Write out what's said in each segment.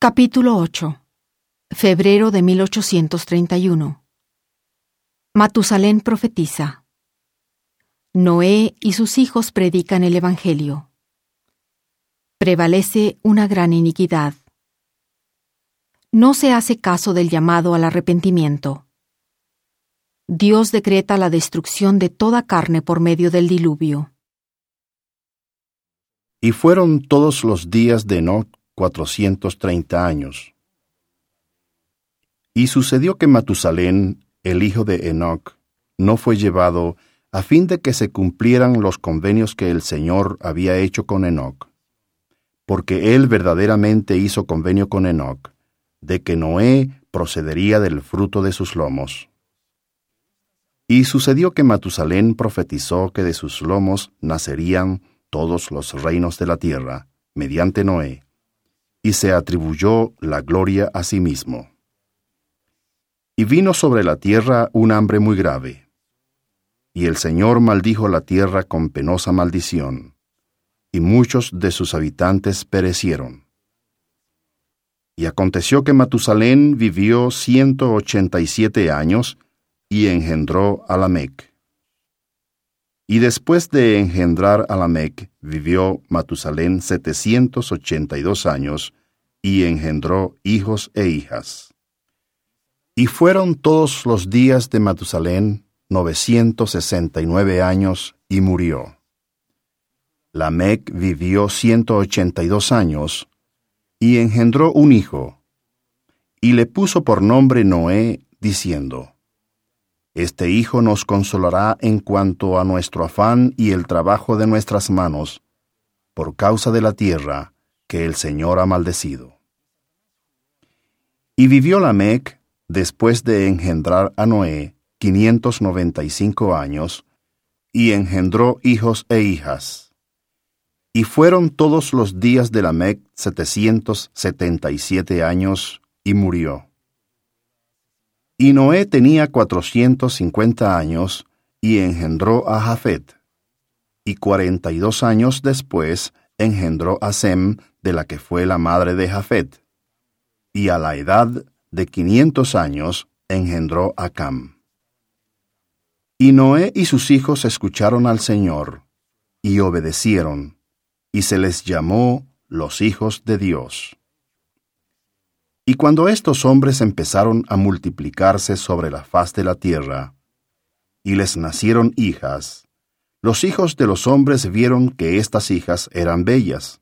Capítulo 8. Febrero de 1831. Matusalén profetiza. Noé y sus hijos predican el Evangelio. Prevalece una gran iniquidad. No se hace caso del llamado al arrepentimiento. Dios decreta la destrucción de toda carne por medio del diluvio. Y fueron todos los días de Enoch cuatrocientos treinta años. Y sucedió que Matusalén, el hijo de Enoch, no fue llevado a fin de que se cumplieran los convenios que el Señor había hecho con Enoch. Porque él verdaderamente hizo convenio con Enoch, de que Noé procedería del fruto de sus lomos. Y sucedió que Matusalén profetizó que de sus lomos nacerían todos los reinos de la tierra, mediante Noé, y se atribuyó la gloria a sí mismo. Y vino sobre la tierra un hambre muy grave. Y el Señor maldijo la tierra con penosa maldición, y muchos de sus habitantes perecieron. Y aconteció que Matusalén vivió ciento ochenta y siete años, y engendró a Lamec. Y después de engendrar a Lamec, vivió Matusalén setecientos ochenta y dos años, y engendró hijos e hijas. Y fueron todos los días de Matusalén novecientos sesenta y nueve años, y murió. Lamec vivió ciento ochenta y dos años, y engendró un hijo, y le puso por nombre Noé, diciendo, este Hijo nos consolará en cuanto a nuestro afán y el trabajo de nuestras manos, por causa de la tierra que el Señor ha maldecido. Y vivió Lamec, después de engendrar a Noé, quinientos noventa y cinco años, y engendró hijos e hijas. Y fueron todos los días de Lamec setecientos setenta y siete años, y murió. Y Noé tenía cuatrocientos cincuenta años y engendró a Jafet. Y cuarenta y dos años después engendró a Sem, de la que fue la madre de Jafet. Y a la edad de quinientos años engendró a Cam. Y Noé y sus hijos escucharon al Señor, y obedecieron, y se les llamó los hijos de Dios. Y cuando estos hombres empezaron a multiplicarse sobre la faz de la tierra, y les nacieron hijas, los hijos de los hombres vieron que estas hijas eran bellas,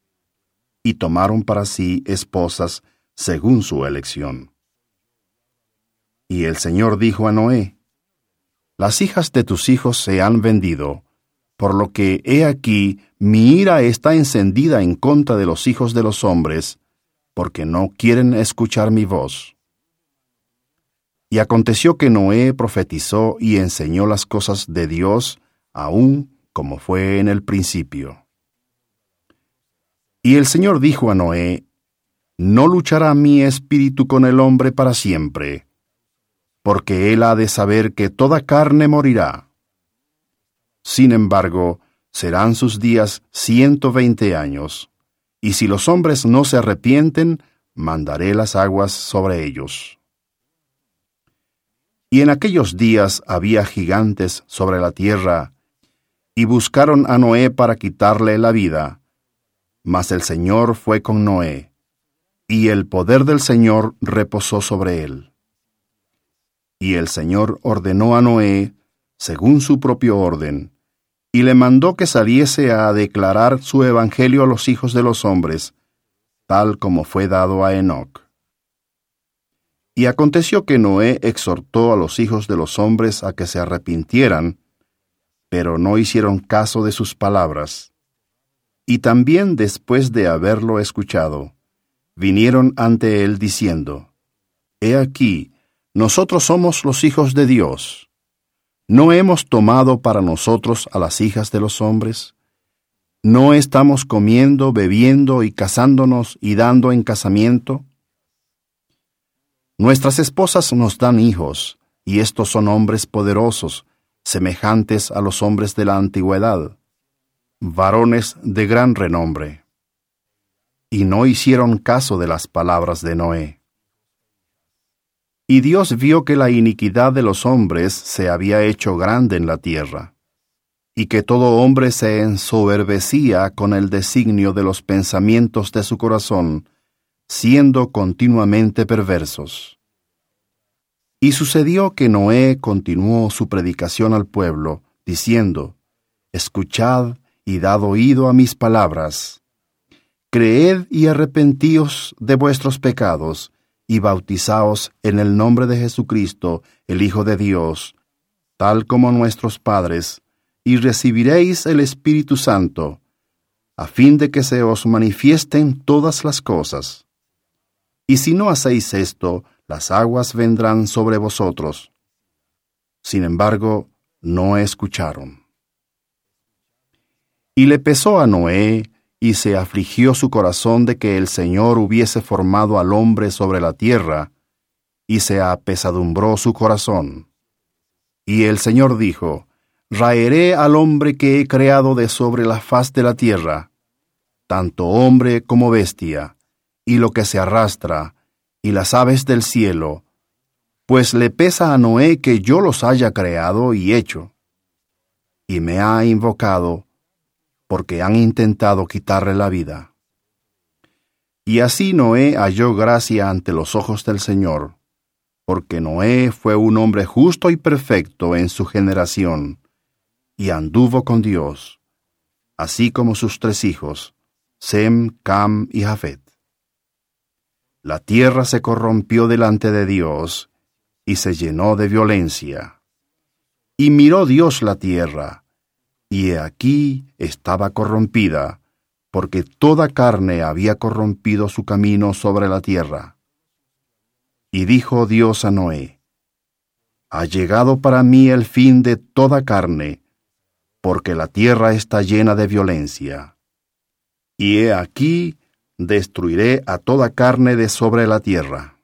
y tomaron para sí esposas según su elección. Y el Señor dijo a Noé, Las hijas de tus hijos se han vendido, por lo que he aquí mi ira está encendida en contra de los hijos de los hombres, porque no quieren escuchar mi voz. Y aconteció que Noé profetizó y enseñó las cosas de Dios, aún como fue en el principio. Y el Señor dijo a Noé, No luchará mi espíritu con el hombre para siempre, porque él ha de saber que toda carne morirá. Sin embargo, serán sus días ciento veinte años y si los hombres no se arrepienten, mandaré las aguas sobre ellos. Y en aquellos días había gigantes sobre la tierra, y buscaron a Noé para quitarle la vida. Mas el Señor fue con Noé, y el poder del Señor reposó sobre él. Y el Señor ordenó a Noé, según su propio orden, y le mandó que saliese a declarar su evangelio a los hijos de los hombres, tal como fue dado a Enoc. Y aconteció que Noé exhortó a los hijos de los hombres a que se arrepintieran, pero no hicieron caso de sus palabras. Y también después de haberlo escuchado, vinieron ante él diciendo, He aquí, nosotros somos los hijos de Dios ¿No hemos tomado para nosotros a las hijas de los hombres? ¿No estamos comiendo, bebiendo y casándonos y dando en casamiento? Nuestras esposas nos dan hijos, y estos son hombres poderosos, semejantes a los hombres de la antigüedad, varones de gran renombre. y no hicieron caso de las palabras de Noé. Y Dios vio que la iniquidad de los hombres se había hecho grande en la tierra, y que todo hombre se ensoberbecía con el designio de los pensamientos de su corazón, siendo continuamente perversos. Y sucedió que Noé continuó su predicación al pueblo, diciendo, Escuchad y dad oído a mis palabras. Creed y arrepentíos de vuestros pecados, y bautizaos en el nombre de Jesucristo, el Hijo de Dios, tal como nuestros padres, y recibiréis el Espíritu Santo, a fin de que se os manifiesten todas las cosas. Y si no hacéis esto, las aguas vendrán sobre vosotros. Sin embargo, no escucharon. Y le pesó a Noé, y se afligió su corazón de que el Señor hubiese formado al hombre sobre la tierra, y se apesadumbró su corazón. Y el Señor dijo, Raeré al hombre que he creado de sobre la faz de la tierra, tanto hombre como bestia, y lo que se arrastra, y las aves del cielo, pues le pesa a Noé que yo los haya creado y hecho. Y me ha invocado, porque han intentado quitarle la vida. Y así Noé halló gracia ante los ojos del Señor, porque Noé fue un hombre justo y perfecto en su generación, y anduvo con Dios, así como sus tres hijos, Sem, Cam y Jafet. La tierra se corrompió delante de Dios, y se llenó de violencia. Y miró Dios la tierra, y he aquí estaba corrompida, porque toda carne había corrompido su camino sobre la tierra. Y dijo Dios a Noé, Ha llegado para mí el fin de toda carne, porque la tierra está llena de violencia. Y he aquí destruiré a toda carne de sobre la tierra